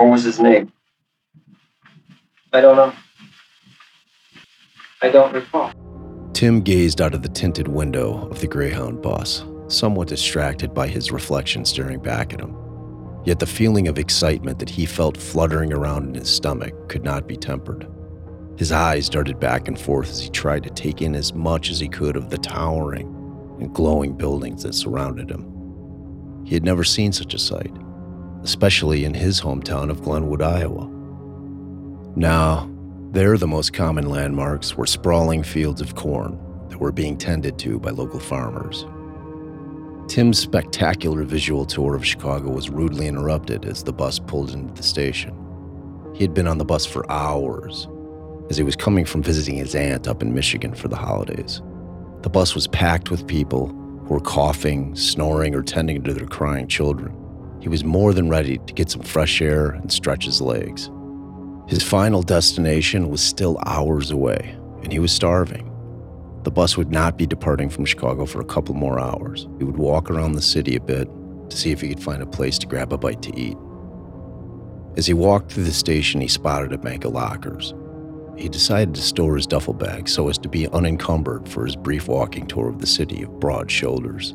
What was his name? I don't know. I don't recall. Tim gazed out of the tinted window of the Greyhound bus, somewhat distracted by his reflection staring back at him. Yet the feeling of excitement that he felt fluttering around in his stomach could not be tempered. His eyes darted back and forth as he tried to take in as much as he could of the towering and glowing buildings that surrounded him. He had never seen such a sight, especially in his hometown of Glenwood, Iowa. Now, there the most common landmarks were sprawling fields of corn that were being tended to by local farmers. Tim's spectacular visual tour of Chicago was rudely interrupted as the bus pulled into the station. He had been on the bus for hours, as he was coming from visiting his aunt up in Michigan for the holidays. The bus was packed with people who were coughing, snoring, or tending to their crying children. He was more than ready to get some fresh air and stretch his legs. His final destination was still hours away, and he was starving. The bus would not be departing from Chicago for a couple more hours. He would walk around the city a bit to see if he could find a place to grab a bite to eat. As he walked through the station, he spotted a bank of lockers. He decided to store his duffel bag so as to be unencumbered for his brief walking tour of the city of broad shoulders.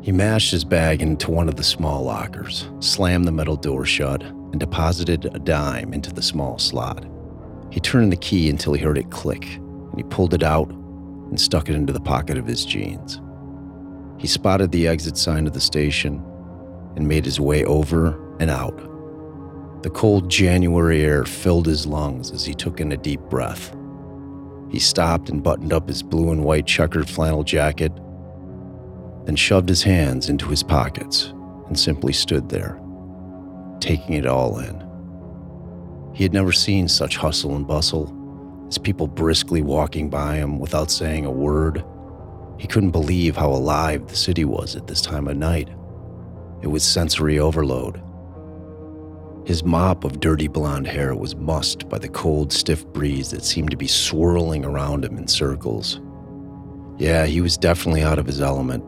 He mashed his bag into one of the small lockers, slammed the metal door shut, and deposited a dime into the small slot. He turned the key until he heard it click, and he pulled it out and stuck it into the pocket of his jeans. He spotted the exit sign of the station and made his way over and out. The cold January air filled his lungs as he took in a deep breath. He stopped and buttoned up his blue and white checkered flannel jacket, then shoved his hands into his pockets and simply stood there, taking it all in. He had never seen such hustle and bustle as people briskly walking by him without saying a word. He couldn't believe how alive the city was at this time of night. It was sensory overload. His mop of dirty blonde hair was mussed by the cold, stiff breeze that seemed to be swirling around him in circles. Yeah, he was definitely out of his element.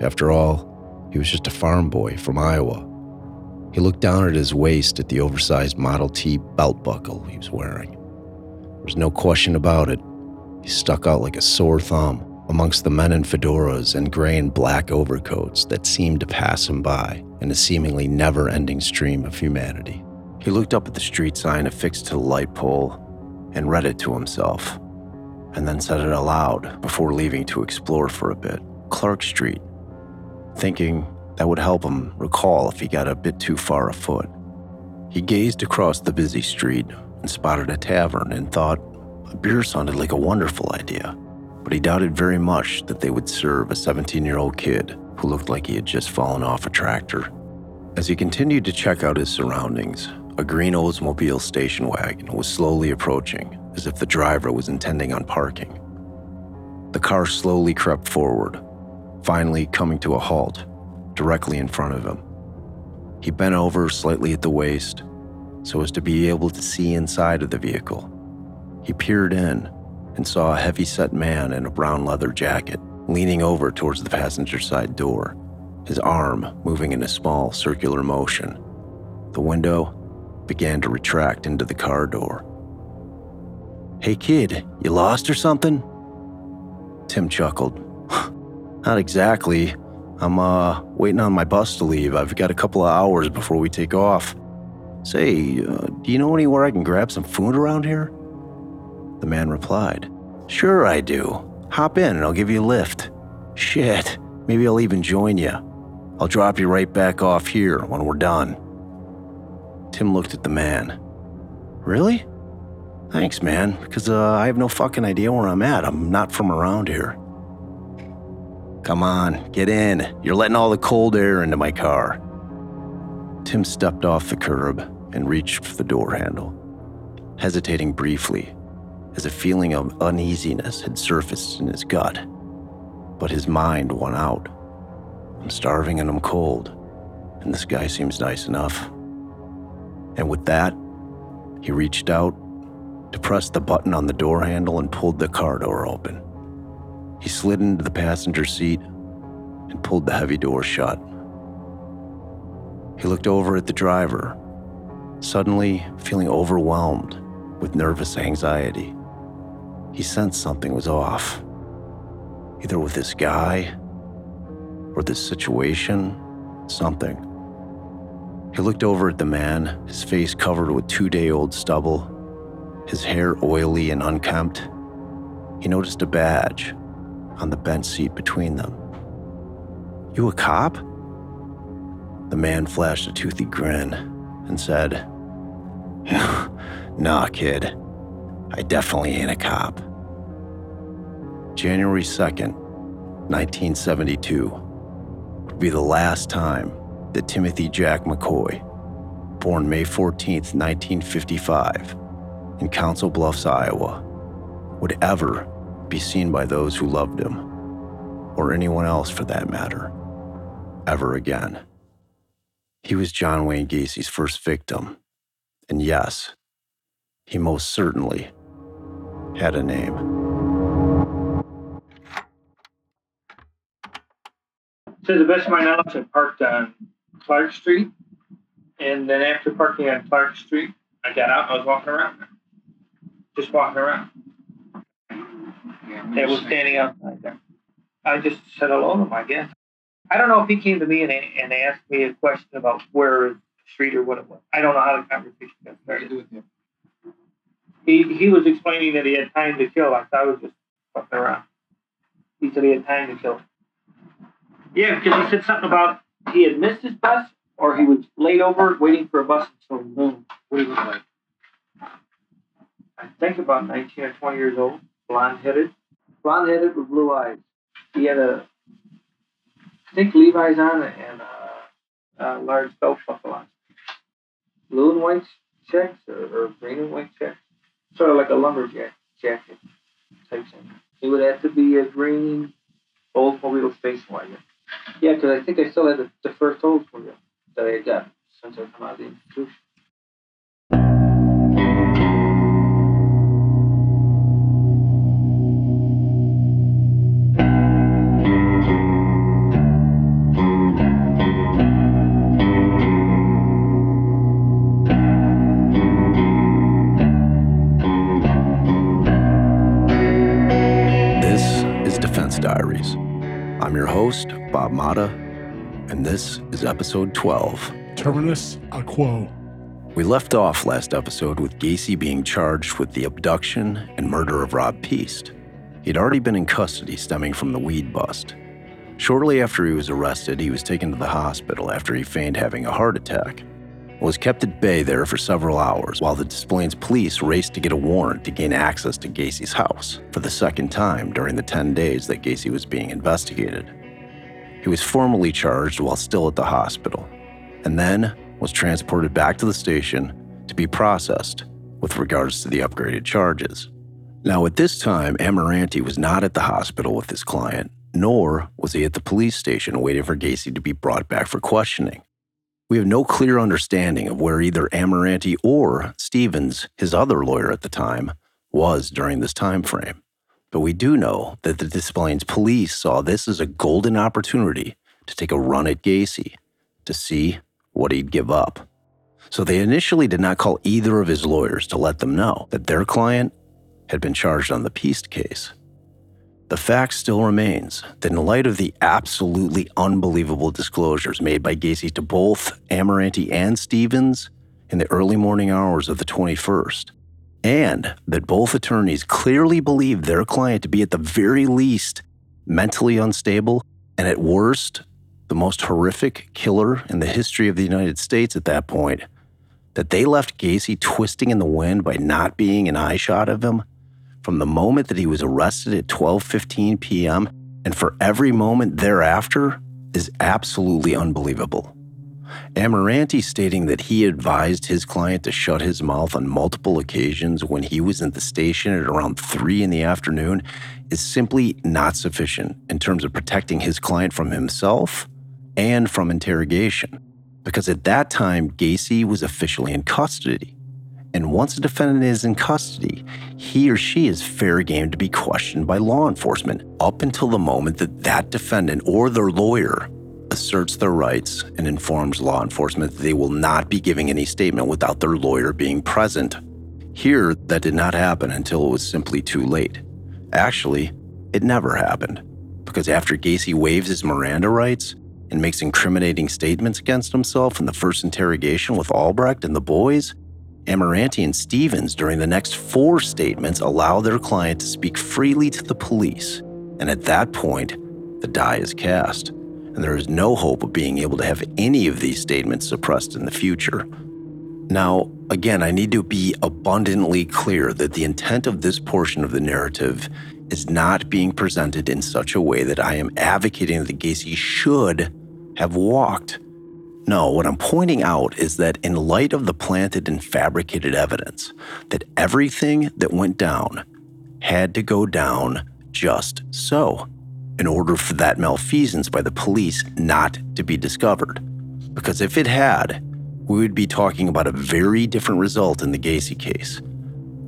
After all, he was just a farm boy from Iowa. He looked down at his waist at the oversized Model T belt buckle he was wearing. There was no question about it. He stuck out like a sore thumb amongst the men in fedoras and gray and black overcoats that seemed to pass him by in a seemingly never ending stream of humanity. He looked up at the street sign affixed to the light pole and read it to himself, and then said it aloud before leaving to explore for a bit Clark Street, thinking that would help him recall if he got a bit too far afoot. He gazed across the busy street and spotted a tavern and thought a beer sounded like a wonderful idea. But he doubted very much that they would serve a 17 year old kid who looked like he had just fallen off a tractor. As he continued to check out his surroundings, a green Oldsmobile station wagon was slowly approaching, as if the driver was intending on parking. The car slowly crept forward, finally coming to a halt directly in front of him. He bent over slightly at the waist so as to be able to see inside of the vehicle. He peered in and saw a heavy-set man in a brown leather jacket leaning over towards the passenger side door, his arm moving in a small circular motion. The window began to retract into the car door. Hey kid, you lost or something? Tim chuckled. Not exactly. I'm uh waiting on my bus to leave. I've got a couple of hours before we take off. Say, uh, do you know anywhere I can grab some food around here? The man replied, Sure, I do. Hop in and I'll give you a lift. Shit, maybe I'll even join you. I'll drop you right back off here when we're done. Tim looked at the man. Really? Thanks, man, because uh, I have no fucking idea where I'm at. I'm not from around here. Come on, get in. You're letting all the cold air into my car. Tim stepped off the curb and reached for the door handle, hesitating briefly as a feeling of uneasiness had surfaced in his gut. But his mind won out. I'm starving and I'm cold, and this guy seems nice enough. And with that, he reached out to press the button on the door handle and pulled the car door open. He slid into the passenger seat and pulled the heavy door shut. He looked over at the driver suddenly feeling overwhelmed with nervous anxiety. He sensed something was off, either with this guy or this situation, something. He looked over at the man, his face covered with two day old stubble, his hair oily and unkempt. He noticed a badge on the bench seat between them. You a cop? The man flashed a toothy grin and said, Nah, kid. I definitely ain't a cop. January 2nd, 1972 would be the last time that Timothy Jack McCoy, born May 14, 1955, in Council Bluffs, Iowa, would ever be seen by those who loved him, or anyone else for that matter, ever again. He was John Wayne Gacy's first victim, and yes, he most certainly had a name. To the best of my knowledge, I parked on Clark Street. And then after parking on Clark Street, I got out I was walking around. Just walking around. It was standing outside there. I just said hello to him, I guess. I don't know if he came to me and, and asked me a question about where the street or what it was. I don't know how the conversation got started. He, he was explaining that he had time to kill. I thought I was just fucking around. He said he had time to kill. Yeah, because he said something about he had missed his bus or he was laid over waiting for a bus until noon. What do you look like? I think about 19 or 20 years old, blonde headed. Blonde headed with blue eyes. He had a, I think Levi's on and a, a large belt buckle on. Blue and white checks or, or green and white checks. Sort of like a lumberjack jacket type thing. It would have to be a green Oldsmobile space wagon. Yeah, because I think I still had the, the first Oldsmobile that I got since I come out of the institution. I'm your host, Bob Motta, and this is episode 12. Terminus a quo. We left off last episode with Gacy being charged with the abduction and murder of Rob Piest. He'd already been in custody stemming from the weed bust. Shortly after he was arrested, he was taken to the hospital after he feigned having a heart attack. Was kept at bay there for several hours while the Des Plaines police raced to get a warrant to gain access to Gacy's house for the second time during the 10 days that Gacy was being investigated. He was formally charged while still at the hospital, and then was transported back to the station to be processed with regards to the upgraded charges. Now, at this time, Amirante was not at the hospital with his client, nor was he at the police station waiting for Gacy to be brought back for questioning. We have no clear understanding of where either Amirante or Stevens, his other lawyer at the time, was during this time frame. But we do know that the Des Plaines police saw this as a golden opportunity to take a run at Gacy to see what he'd give up. So they initially did not call either of his lawyers to let them know that their client had been charged on the Piest case. The fact still remains that in light of the absolutely unbelievable disclosures made by Gacy to both Amirante and Stevens in the early morning hours of the 21st, and that both attorneys clearly believed their client to be at the very least mentally unstable and at worst the most horrific killer in the history of the United States at that point, that they left Gacy twisting in the wind by not being an eye shot of him from the moment that he was arrested at 12:15 p.m. and for every moment thereafter is absolutely unbelievable. Amirante stating that he advised his client to shut his mouth on multiple occasions when he was in the station at around 3 in the afternoon is simply not sufficient in terms of protecting his client from himself and from interrogation. Because at that time, Gacy was officially in custody. And once a defendant is in custody, he or she is fair game to be questioned by law enforcement up until the moment that that defendant or their lawyer asserts their rights and informs law enforcement that they will not be giving any statement without their lawyer being present. Here, that did not happen until it was simply too late. Actually, it never happened, because after Gacy waives his Miranda rights and makes incriminating statements against himself in the first interrogation with Albrecht and the boys, Amirante and Stevens during the next four statements allow their client to speak freely to the police. And at that point, the die is cast, and there is no hope of being able to have any of these statements suppressed in the future. Now, again, I need to be abundantly clear that the intent of this portion of the narrative is not being presented in such a way that I am advocating that Gacy should have walked. No, what I'm pointing out is that in light of the planted and fabricated evidence, that everything that went down had to go down just so in order for that malfeasance by the police not to be discovered. Because if it had, we would be talking about a very different result in the Gacy case.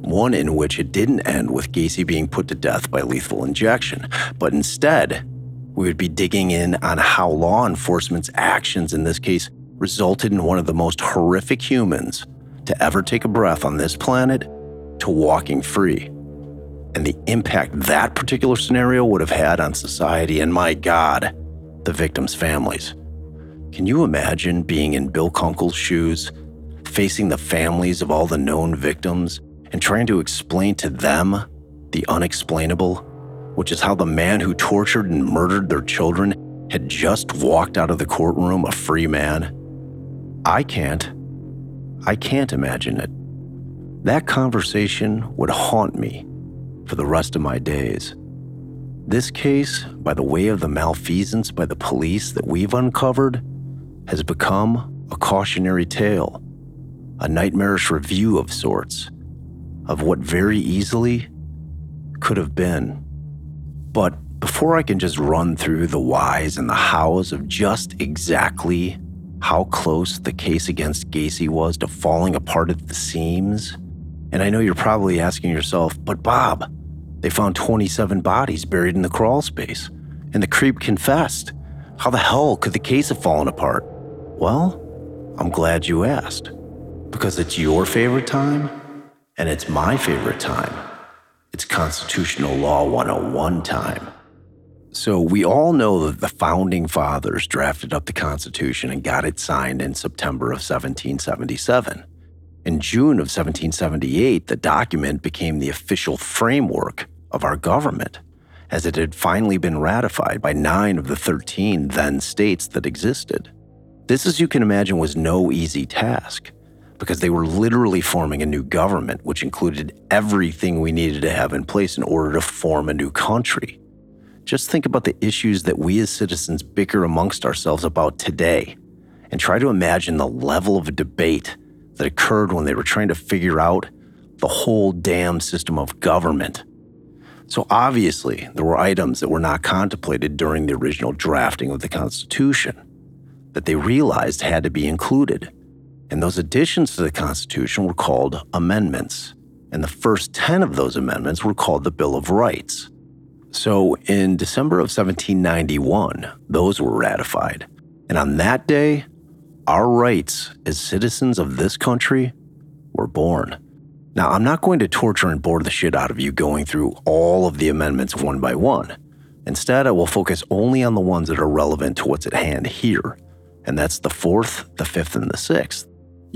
One in which it didn't end with Gacy being put to death by lethal injection, but instead, we would be digging in on how law enforcement's actions in this case resulted in one of the most horrific humans to ever take a breath on this planet to walking free. And the impact that particular scenario would have had on society and, my God, the victims' families. Can you imagine being in Bill Kunkle's shoes, facing the families of all the known victims, and trying to explain to them the unexplainable, which is how the man who tortured and murdered their children had just walked out of the courtroom a free man? I can't. I can't imagine it. That conversation would haunt me for the rest of my days. This case, by the way of the malfeasance by the police that we've uncovered, has become a cautionary tale, a nightmarish review of sorts, of what very easily could have been. But before I can just run through the whys and the hows of just exactly how close the case against Gacy was to falling apart at the seams, and I know you're probably asking yourself, but Bob, they found 27 bodies buried in the crawl space, and the creep confessed. How the hell could the case have fallen apart? Well, I'm glad you asked, because it's your favorite time, and it's my favorite time. It's Constitutional Law 101 time. So, we all know that the founding fathers drafted up the Constitution and got it signed in September of 1777. In June of 1778, the document became the official framework of our government, as it had finally been ratified by nine of the 13 then states that existed. This, as you can imagine, was no easy task because they were literally forming a new government, which included everything we needed to have in place in order to form a new country. Just think about the issues that we as citizens bicker amongst ourselves about today, and try to imagine the level of debate that occurred when they were trying to figure out the whole damn system of government. So, obviously, there were items that were not contemplated during the original drafting of the Constitution that they realized had to be included. And those additions to the Constitution were called amendments. And the first 10 of those amendments were called the Bill of Rights. So, in December of 1791, those were ratified. And on that day, our rights as citizens of this country were born. Now, I'm not going to torture and bore the shit out of you going through all of the amendments one by one. Instead, I will focus only on the ones that are relevant to what's at hand here, and that's the fourth, the fifth, and the sixth.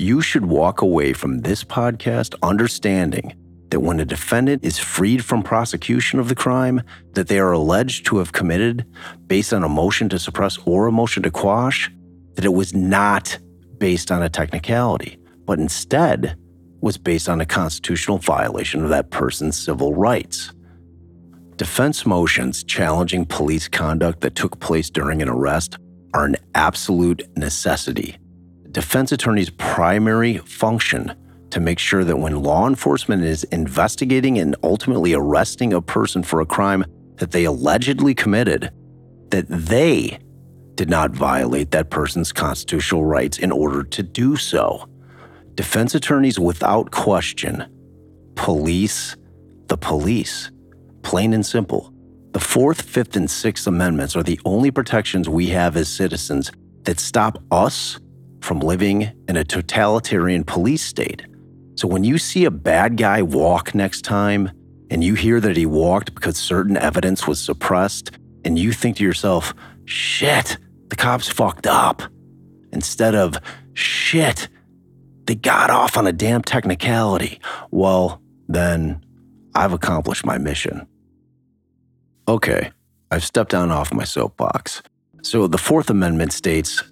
You should walk away from this podcast understanding that when a defendant is freed from prosecution of the crime that they are alleged to have committed based on a motion to suppress or a motion to quash, that it was not based on a technicality, but instead was based on a constitutional violation of that person's civil rights. Defense motions challenging police conduct that took place during an arrest are an absolute necessity. Defense attorney's primary function to make sure that when law enforcement is investigating and ultimately arresting a person for a crime that they allegedly committed, that they did not violate that person's constitutional rights in order to do so. Defense attorneys, without question, police the police. Plain and simple. The Fourth, Fifth, and Sixth Amendments are the only protections we have as citizens that stop us from living in a totalitarian police state. So when you see a bad guy walk next time, and you hear that he walked because certain evidence was suppressed, and you think to yourself, shit, the cops fucked up, instead of, shit, they got off on a damn technicality, well, then I've accomplished my mission. Okay, I've stepped down off my soapbox. So the Fourth Amendment states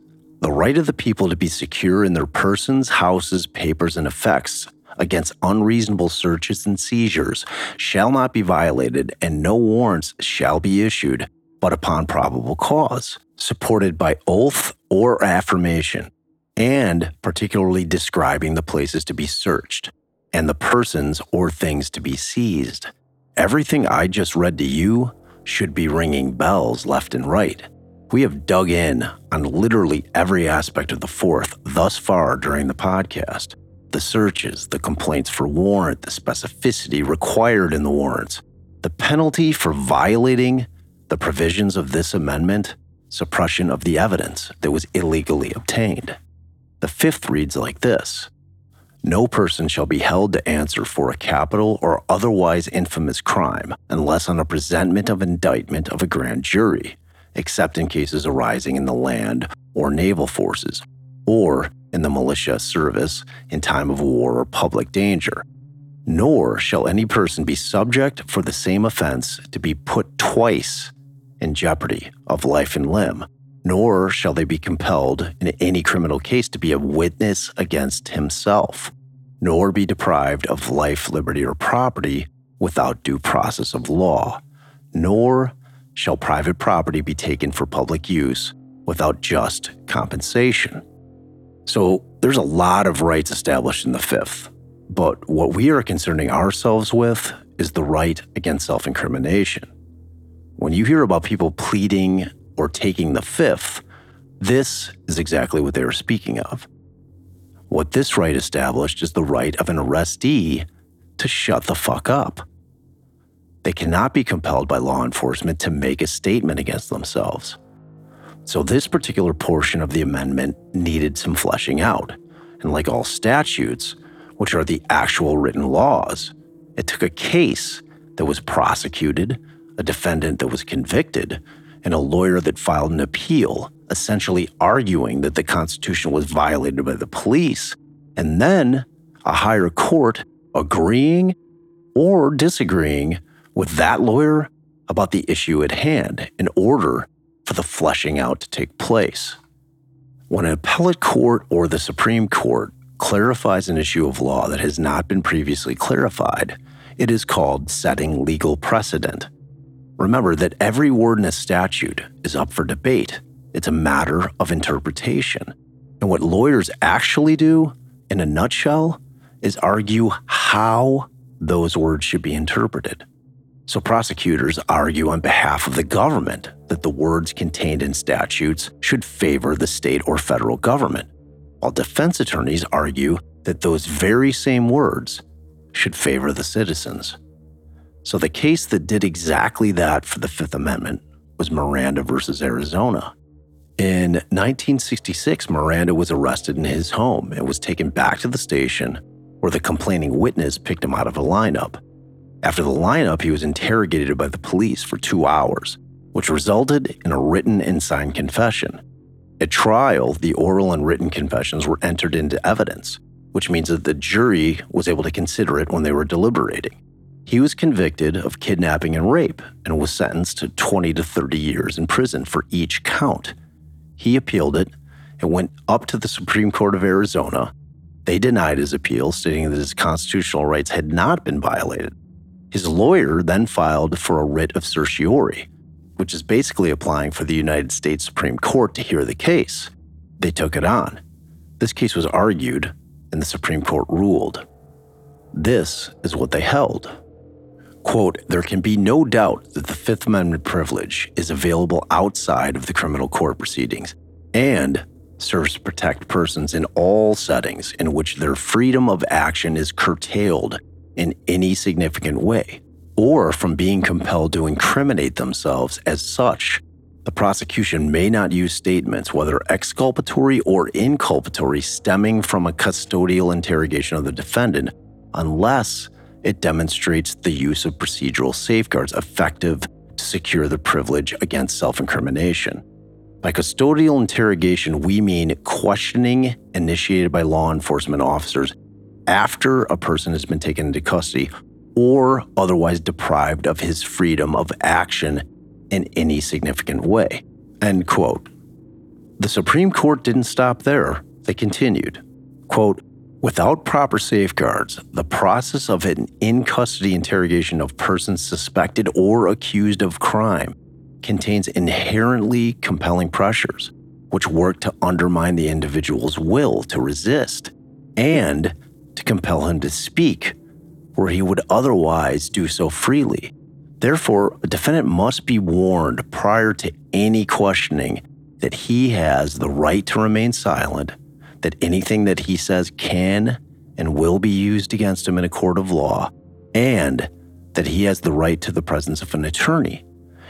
the right of the people to be secure in their persons, houses, papers, and effects against unreasonable searches and seizures shall not be violated, and no warrants shall be issued but upon probable cause, supported by oath or affirmation, and particularly describing the places to be searched and the persons or things to be seized. Everything I just read to you should be ringing bells left and right. We have dug in on literally every aspect of the fourth thus far during the podcast. The searches, the complaints for warrant, the specificity required in the warrants, the penalty for violating the provisions of this amendment, suppression of the evidence that was illegally obtained. The fifth reads like this. No person shall be held to answer for a capital or otherwise infamous crime unless on a presentment of indictment of a grand jury, except in cases arising in the land or naval forces, or in the militia service in time of war or public danger. Nor shall any person be subject for the same offense to be put twice in jeopardy of life and limb, nor shall they be compelled in any criminal case to be a witness against himself, nor be deprived of life, liberty, or property without due process of law, nor shall private property be taken for public use without just compensation. So there's a lot of rights established in the Fifth, but what we are concerning ourselves with is the right against self incrimination. When you hear about people pleading or taking the Fifth, this is exactly what they are speaking of. What this right established is the right of an arrestee to shut the fuck up. They cannot be compelled by law enforcement to make a statement against themselves. So, this particular portion of the amendment needed some fleshing out. And like all statutes, which are the actual written laws, it took a case that was prosecuted, a defendant that was convicted, and a lawyer that filed an appeal, essentially arguing that the Constitution was violated by the police, and then a higher court agreeing or disagreeing with that lawyer about the issue at hand in order for the fleshing out to take place. When an appellate court or the Supreme Court clarifies an issue of law that has not been previously clarified, it is called setting legal precedent. Remember that every word in a statute is up for debate. It's a matter of interpretation. And what lawyers actually do, in a nutshell, is argue how those words should be interpreted. So prosecutors argue on behalf of the government that the words contained in statutes should favor the state or federal government, while defense attorneys argue that those very same words should favor the citizens. So the case that did exactly that for the Fifth Amendment was Miranda versus Arizona. In 1966, Miranda was arrested in his home and was taken back to the station where the complaining witness picked him out of a lineup. After the lineup, he was interrogated by the police for two hours, which resulted in a written and signed confession. At trial, the oral and written confessions were entered into evidence, which means that the jury was able to consider it when they were deliberating. He was convicted of kidnapping and rape and was sentenced to 20 to 30 years in prison for each count. He appealed it and went up to the Supreme Court of Arizona. They denied his appeal, stating that his constitutional rights had not been violated. His lawyer then filed for a writ of certiorari, which is basically applying for the United States Supreme Court to hear the case. They took it on. This case was argued, and the Supreme Court ruled. This is what they held. Quote, there can be no doubt that the Fifth Amendment privilege is available outside of the criminal court proceedings and serves to protect persons in all settings in which their freedom of action is curtailed in any significant way or from being compelled to incriminate themselves as such. The prosecution may not use statements, whether exculpatory or inculpatory, stemming from a custodial interrogation of the defendant, unless it demonstrates the use of procedural safeguards effective to secure the privilege against self incrimination. By custodial interrogation, we mean questioning initiated by law enforcement officers after a person has been taken into custody or otherwise deprived of his freedom of action in any significant way. End quote. The Supreme Court didn't stop there. They continued. Quote, Without proper safeguards, the process of an in custody interrogation of persons suspected or accused of crime contains inherently compelling pressures, which work to undermine the individual's will to resist and to compel him to speak where he would otherwise do so freely. Therefore, a defendant must be warned prior to any questioning that he has the right to remain silent that anything that he says can and will be used against him in a court of law, and that he has the right to the presence of an attorney.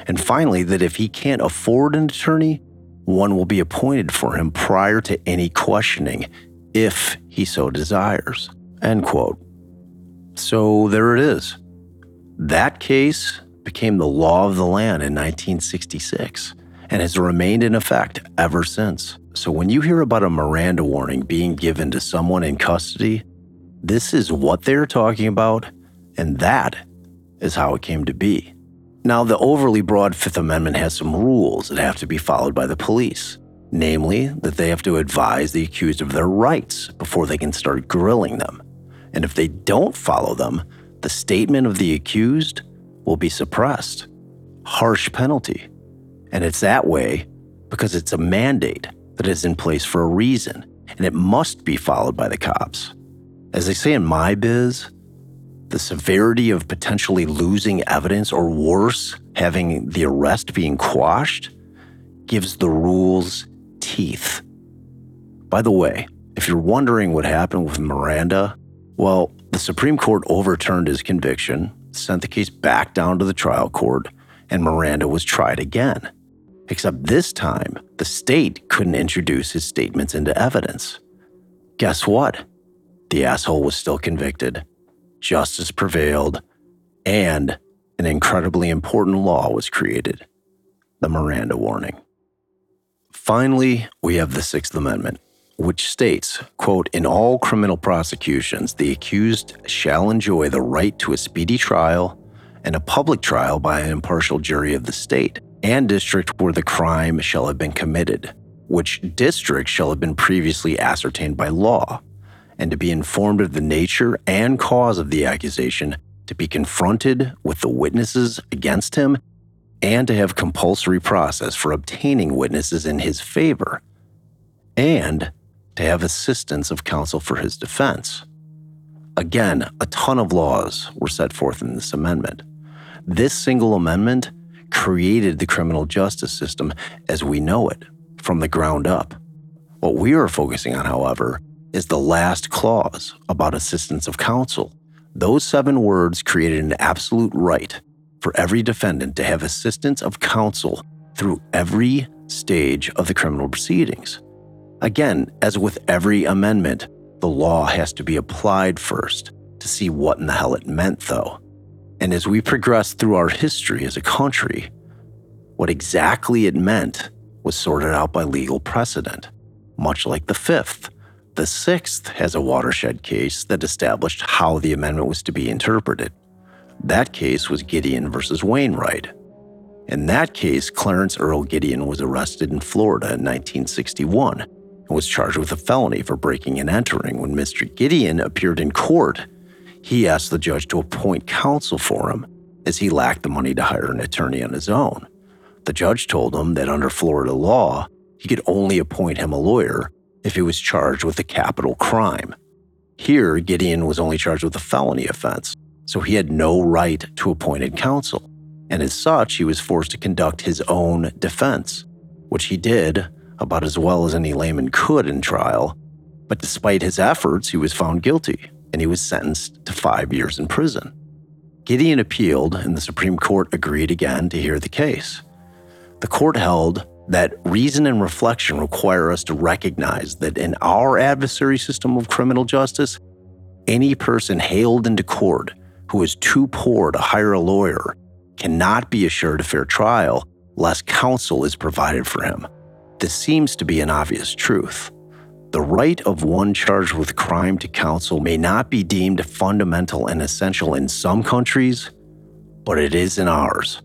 And finally, that if he can't afford an attorney, one will be appointed for him prior to any questioning, if he so desires. End quote. So there it is. That case became the law of the land in 1966 and has remained in effect ever since. So when you hear about a Miranda warning being given to someone in custody, this is what they're talking about, and that is how it came to be. Now, the overly broad Fifth Amendment has some rules that have to be followed by the police, namely, that they have to advise the accused of their rights before they can start grilling them. And if they don't follow them, the statement of the accused will be suppressed. Harsh penalty. And it's that way because it's a mandate that is in place for a reason, and it must be followed by the cops. As they say in my biz, the severity of potentially losing evidence or worse, having the arrest being quashed, gives the rules teeth. By the way, if you're wondering what happened with Miranda, well, the Supreme Court overturned his conviction, sent the case back down to the trial court, and Miranda was tried again. Except this time, the state couldn't introduce his statements into evidence. Guess what? The asshole was still convicted. Justice prevailed, and an incredibly important law was created the Miranda warning. Finally, we have the Sixth Amendment, which states, quote, in all criminal prosecutions, the accused shall enjoy the right to a speedy trial and a public trial by an impartial jury of the state and district where the crime shall have been committed, which district shall have been previously ascertained by law, and to be informed of the nature and cause of the accusation, to be confronted with the witnesses against him, and to have compulsory process for obtaining witnesses in his favor, and to have assistance of counsel for his defense. Again, a ton of laws were set forth in this amendment. This single amendment created the criminal justice system as we know it from the ground up. What we are focusing on, however, is the last clause about assistance of counsel. Those seven words created an absolute right for every defendant to have assistance of counsel through every stage of the criminal proceedings. Again, as with every amendment, the law has to be applied first to see what in the hell it meant, though. And as we progress through our history as a country, what exactly it meant was sorted out by legal precedent, much like the Fifth. The Sixth has a watershed case that established how the amendment was to be interpreted. That case was Gideon versus Wainwright. In that case, Clarence Earl Gideon was arrested in Florida in 1961 and was charged with a felony for breaking and entering. When Mr. Gideon appeared in court, he asked the judge to appoint counsel for him as he lacked the money to hire an attorney on his own. The judge told him that under Florida law, he could only appoint him a lawyer if he was charged with a capital crime. Here, Gideon was only charged with a felony offense, so he had no right to appointed counsel, and as such, he was forced to conduct his own defense, which he did about as well as any layman could in trial. But despite his efforts, he was found guilty and he was sentenced to five years in prison. Gideon appealed, and the Supreme Court agreed again to hear the case. The court held that reason and reflection require us to recognize that in our adversary system of criminal justice, any person hailed into court who is too poor to hire a lawyer cannot be assured a fair trial lest counsel is provided for him. This seems to be an obvious truth. The right of one charged with crime to counsel may not be deemed fundamental and essential in some countries, but it is in ours.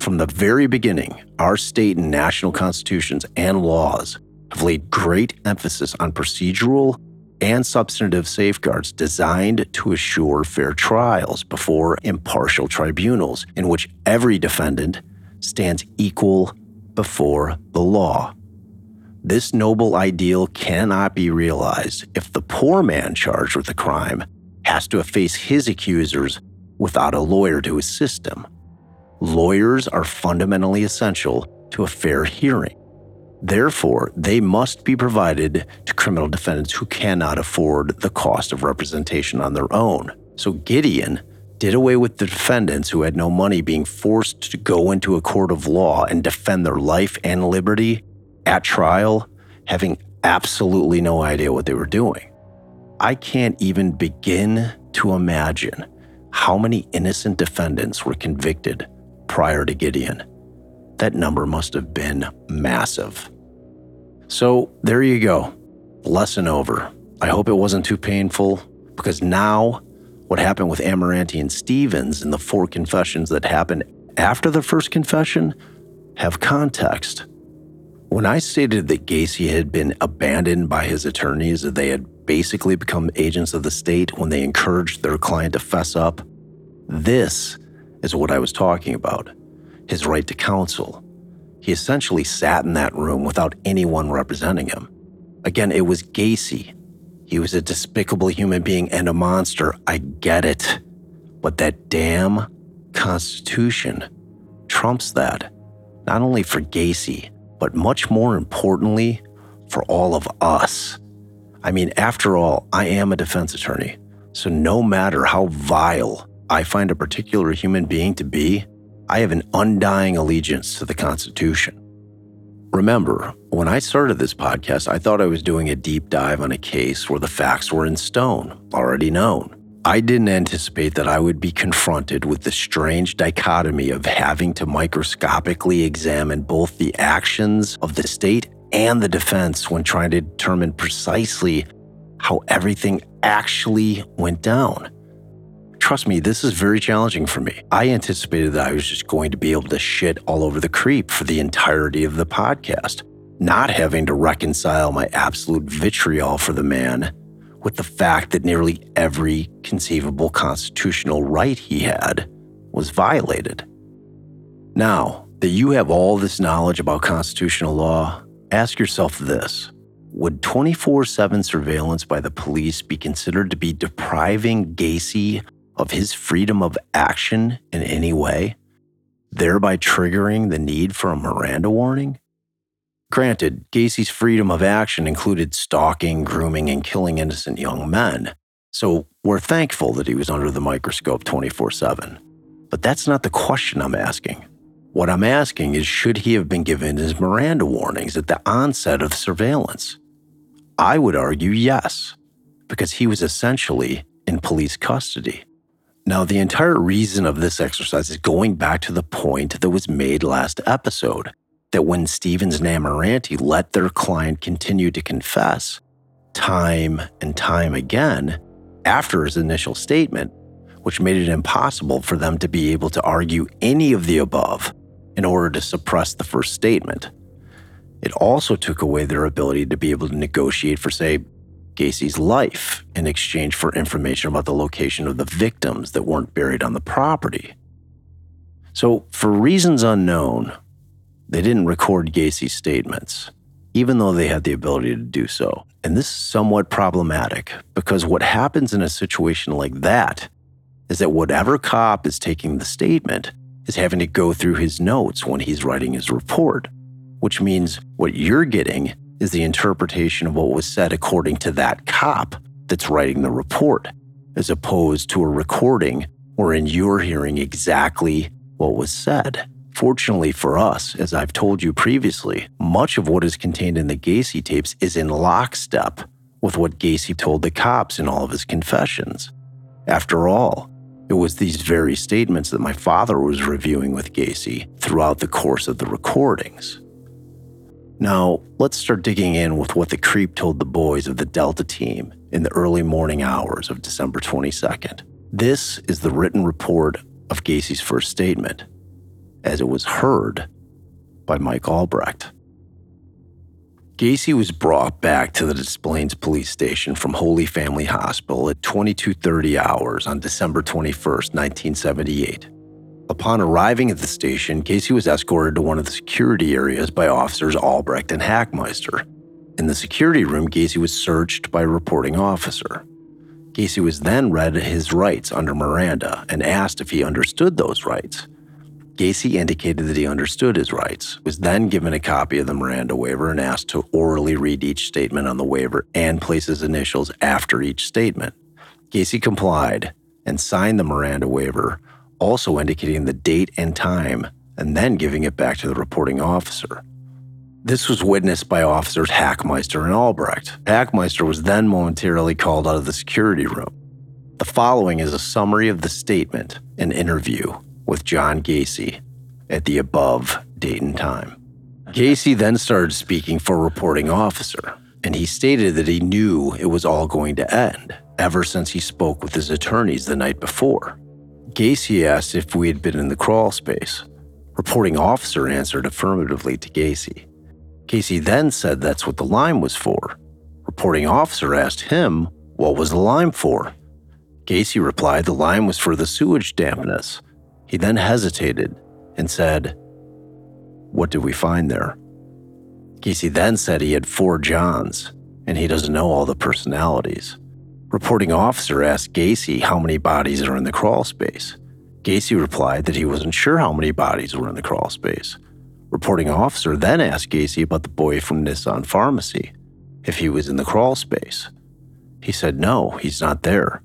From the very beginning, our state and national constitutions and laws have laid great emphasis on procedural and substantive safeguards designed to assure fair trials before impartial tribunals in which every defendant stands equal before the law. This noble ideal cannot be realized if the poor man charged with the crime has to face his accusers without a lawyer to assist him. Lawyers are fundamentally essential to a fair hearing. Therefore, they must be provided to criminal defendants who cannot afford the cost of representation on their own. So Gideon did away with the defendants who had no money being forced to go into a court of law and defend their life and liberty at trial, having absolutely no idea what they were doing. I can't even begin to imagine how many innocent defendants were convicted prior to Gideon. That number must have been massive. So there you go. Lesson over. I hope it wasn't too painful because now what happened with Amirante and Stevens and the four confessions that happened after the first confession have context. When I stated that Gacy had been abandoned by his attorneys, that they had basically become agents of the state when they encouraged their client to fess up, this is what I was talking about his right to counsel. He essentially sat in that room without anyone representing him. Again, it was Gacy he was a despicable human being and a monster. I get it. But that damn Constitution trumps that, not only for Gacy, but much more importantly, for all of us. I mean, after all, I am a defense attorney. So no matter how vile I find a particular human being to be, I have an undying allegiance to the Constitution. Remember, when I started this podcast, I thought I was doing a deep dive on a case where the facts were in stone, already known. I didn't anticipate that I would be confronted with the strange dichotomy of having to microscopically examine both the actions of the state and the defense when trying to determine precisely how everything actually went down. Trust me, this is very challenging for me. I anticipated that I was just going to be able to shit all over the creep for the entirety of the podcast, not having to reconcile my absolute vitriol for the man with the fact that nearly every conceivable constitutional right he had was violated. Now that you have all this knowledge about constitutional law, ask yourself this Would 24 7 surveillance by the police be considered to be depriving Gacy of his freedom of action in any way, thereby triggering the need for a Miranda warning? Granted, Gacy's freedom of action included stalking, grooming, and killing innocent young men, so we're thankful that he was under the microscope 24 7. But that's not the question I'm asking. What I'm asking is should he have been given his Miranda warnings at the onset of surveillance? I would argue yes, because he was essentially in police custody. Now, the entire reason of this exercise is going back to the point that was made last episode that when Stevens and Amirante let their client continue to confess time and time again after his initial statement, which made it impossible for them to be able to argue any of the above in order to suppress the first statement. It also took away their ability to be able to negotiate for, say, Gacy's life in exchange for information about the location of the victims that weren't buried on the property. So, for reasons unknown, they didn't record Gacy's statements, even though they had the ability to do so. And this is somewhat problematic because what happens in a situation like that is that whatever cop is taking the statement is having to go through his notes when he's writing his report, which means what you're getting is the interpretation of what was said according to that cop that's writing the report, as opposed to a recording wherein you're hearing exactly what was said. Fortunately for us, as I've told you previously, much of what is contained in the Gacy tapes is in lockstep with what Gacy told the cops in all of his confessions. After all, it was these very statements that my father was reviewing with Gacy throughout the course of the recordings. Now, let's start digging in with what the creep told the boys of the Delta team in the early morning hours of December 22nd. This is the written report of Gacy's first statement, as it was heard by Mike Albrecht. Gacy was brought back to the Des Plaines police station from Holy Family Hospital at 22:30 hours on December 21st, 1978. Upon arriving at the station, Gacy was escorted to one of the security areas by officers Albrecht and Hachmeister. In the security room, Gacy was searched by a reporting officer. Gacy was then read his rights under Miranda and asked if he understood those rights. Gacy indicated that he understood his rights, was then given a copy of the Miranda waiver and asked to orally read each statement on the waiver and place his initials after each statement. Gacy complied and signed the Miranda waiver, also indicating the date and time, and then giving it back to the reporting officer. This was witnessed by officers Hachmeister and Albrecht. Hachmeister was then momentarily called out of the security room. The following is a summary of the statement and interview with John Gacy at the above date and time. Gacy then started speaking for reporting officer, and he stated that he knew it was all going to end ever since he spoke with his attorneys the night before. Gacy asked if we had been in the crawl space. Reporting officer answered affirmatively to Gacy. Gacy then said that's what the lime was for. Reporting officer asked him what was the lime for. Gacy replied the lime was for the sewage dampness. He then hesitated and said, What did we find there? Gacy then said he had four Johns and he doesn't know all the personalities. Reporting officer asked Gacy how many bodies are in the crawl space. Gacy replied that he wasn't sure how many bodies were in the crawl space. Reporting officer then asked Gacy about the boy from Nisson Pharmacy, if he was in the crawl space. He said no, he's not there,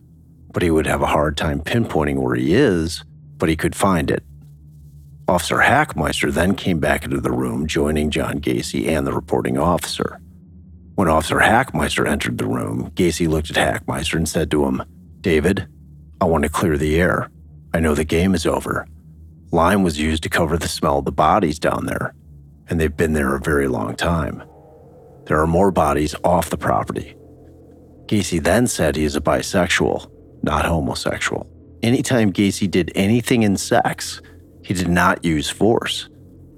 but he would have a hard time pinpointing where he is, but he could find it. Officer Hachmeister then came back into the room, joining John Gacy and the reporting officer. When Officer Hachmeister entered the room, Gacy looked at Hachmeister and said to him, David, I want to clear the air. I know the game is over. Lime was used to cover the smell of the bodies down there, and they've been there a very long time. There are more bodies off the property. Gacy then said he is a bisexual, not homosexual. Anytime Gacy did anything in sex, he did not use force.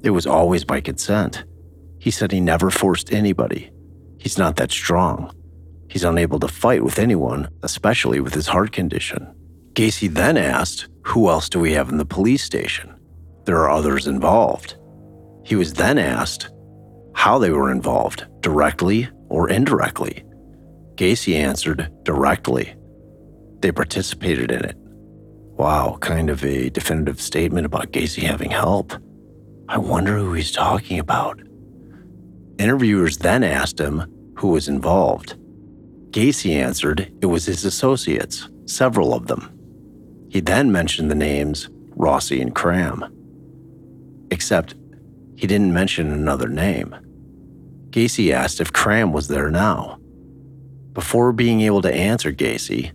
It was always by consent. He said he never forced anybody. He's not that strong. He's unable to fight with anyone, especially with his heart condition. Gacy then asked, Who else do we have in the police station? There are others involved. He was then asked how they were involved, directly or indirectly. Gacy answered, Directly. They participated in it. Wow, kind of a definitive statement about Gacy having help. I wonder who he's talking about. Interviewers then asked him who was involved. Gacy answered it was his associates, several of them. He then mentioned the names Rossi and Cram. Except he didn't mention another name. Gacy asked if Cram was there now. Before being able to answer Gacy,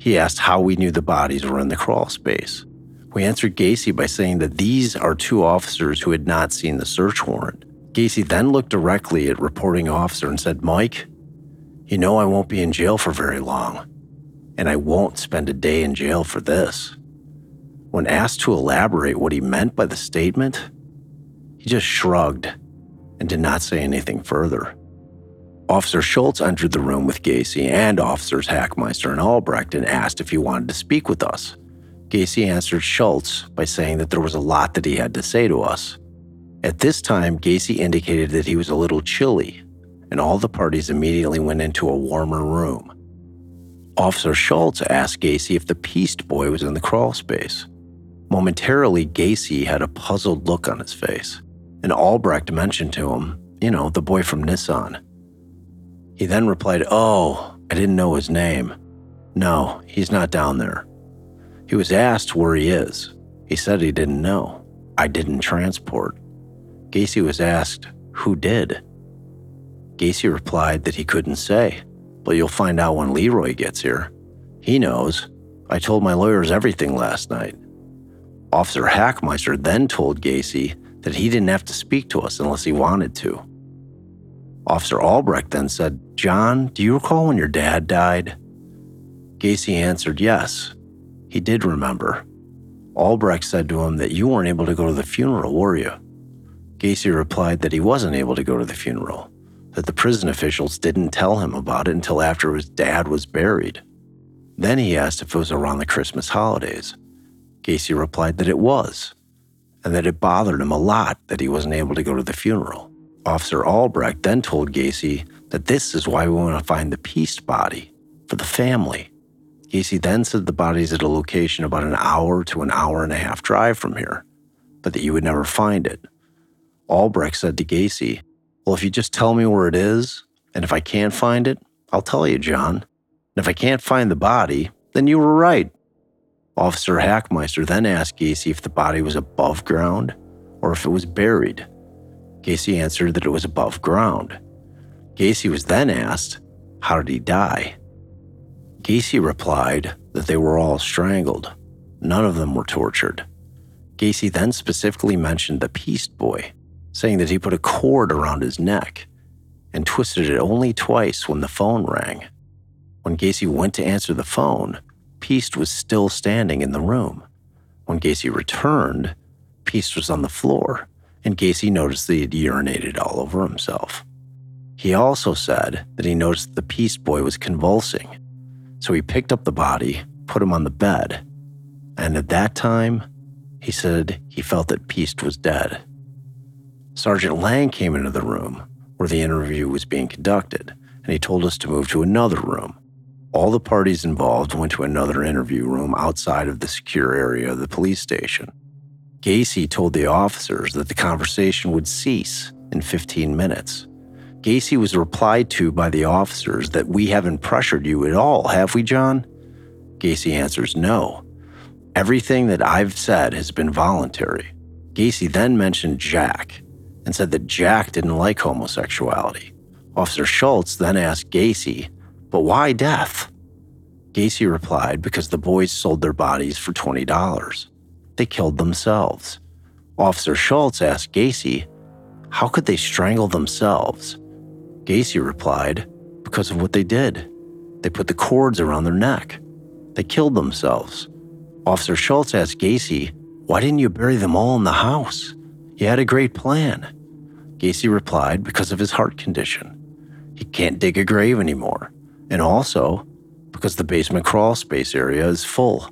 he asked how we knew the bodies were in the crawl space. We answered Gacy by saying that these are two officers who had not seen the search warrant. Gacy then looked directly at reporting officer and said, Mike, you know I won't be in jail for very long, and I won't spend a day in jail for this. When asked to elaborate what he meant by the statement, he just shrugged and did not say anything further. Officer Schultz entered the room with Gacy and officers Hachmeister and Albrecht and asked if he wanted to speak with us. Gacy answered Schultz by saying that there was a lot that he had to say to us. At this time, Gacy indicated that he was a little chilly, and all the parties immediately went into a warmer room. Officer Schultz asked Gacy if the Piest boy was in the crawl space. Momentarily, Gacy had a puzzled look on his face, and Albrecht mentioned to him, you know, the boy from Nisson. He then replied, Oh, I didn't know his name. No, he's not down there. He was asked where he is. He said he didn't know. I didn't transport. Gacy was asked who did. Gacy replied that he couldn't say, but you'll find out when Leroy gets here. He knows. I told my lawyers everything last night. Officer Hachmeister then told Gacy that he didn't have to speak to us unless he wanted to. Officer Albrecht then said, John, do you recall when your dad died? Gacy answered yes. He did remember. Albrecht said to him that you weren't able to go to the funeral, were you? Gacy replied that he wasn't able to go to the funeral, that the prison officials didn't tell him about it until after his dad was buried. Then he asked if it was around the Christmas holidays. Gacy replied that it was, and that it bothered him a lot that he wasn't able to go to the funeral. Officer Albrecht then told Gacy that this is why we want to find the Piest body for the family. Gacy then said the body's at a location about an hour to an hour and a half drive from here, but that you would never find it. Albrecht said to Gacy, Well, if you just tell me where it is, and if I can't find it, I'll tell you, John. And if I can't find the body, then you were right. Officer Hachmeister then asked Gacy if the body was above ground or if it was buried. Gacy answered that it was above ground. Gacy was then asked, How did he die? Gacy replied that they were all strangled. None of them were tortured. Gacy then specifically mentioned the Piest boy, saying that he put a cord around his neck and twisted it only twice when the phone rang. When Gacy went to answer the phone, Piest was still standing in the room. When Gacy returned, Piest was on the floor, and Gacy noticed that he had urinated all over himself. He also said that he noticed the Piest boy was convulsing, so he picked up the body, put him on the bed, and at that time, he said he felt that Piest was dead. Sergeant Lang came into the room where the interview was being conducted, and he told us to move to another room. All the parties involved went to another interview room outside of the secure area of the police station. Gacy told the officers that the conversation would cease in 15 minutes. Gacy was replied to by the officers that we haven't pressured you at all, have we, John? Gacy answers no. Everything that I've said has been voluntary. Gacy then mentioned Jack and said that Jack didn't like homosexuality. Officer Schultz then asked Gacy, but why death? Gacy replied, because the boys sold their bodies for $20. They killed themselves. Officer Schultz asked Gacy, how could they strangle themselves? Gacy replied, because of what they did. They put the cords around their neck. They killed themselves. Officer Schultz asked Gacy, Why didn't you bury them all in the house? You had a great plan. Gacy replied, Because of his heart condition. He can't dig a grave anymore. And also, because the basement crawl space area is full.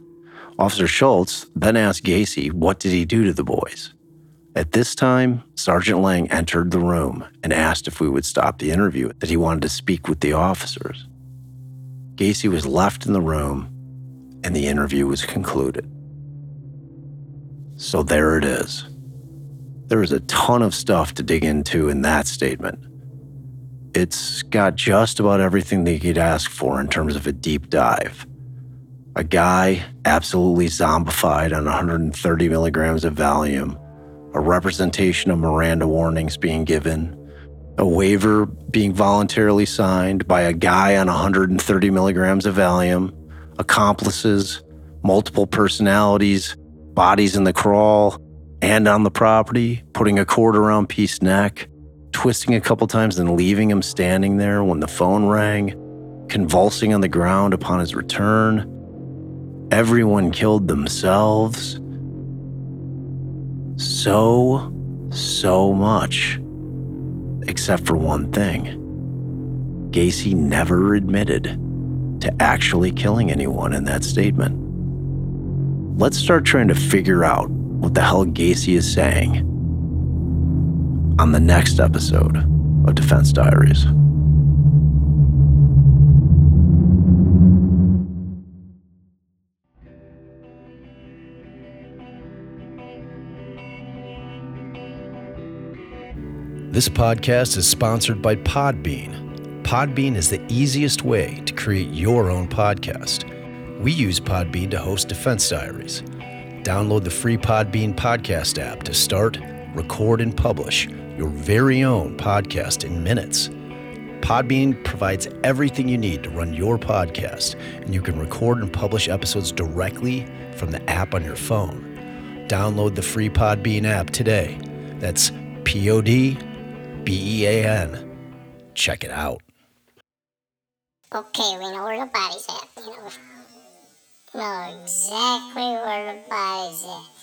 Officer Schultz then asked Gacy, What did he do to the boys? At this time, Sergeant Lang entered the room and asked if we would stop the interview, that he wanted to speak with the officers. Gacy was left in the room and the interview was concluded. So there it is. There is a ton of stuff to dig into in that statement. It's got just about everything that you could ask for in terms of a deep dive. A guy absolutely zombified on 130 milligrams of Valium, a representation of Miranda warnings being given, a waiver being voluntarily signed by a guy on 130 milligrams of Valium, accomplices, multiple personalities, bodies in the crawl and on the property, putting a cord around Piest's neck, twisting a couple times and leaving him standing there when the phone rang, convulsing on the ground upon his return. Everyone killed themselves. So, so much. Except for one thing Gacy never admitted to actually killing anyone in that statement. Let's start trying to figure out what the hell Gacy is saying on the next episode of Defense Diaries. This podcast is sponsored by Podbean. Podbean is the easiest way to create your own podcast. We use Podbean to host Defense Diaries. Download the free Podbean podcast app to start, record, and publish your very own podcast in minutes. Podbean provides everything you need to run your podcast, and you can record and publish episodes directly from the app on your phone. Download the free Podbean app today. That's P O D B E A N. Check it out. Okay, we know where the body's at. You know, know exactly where the body's at.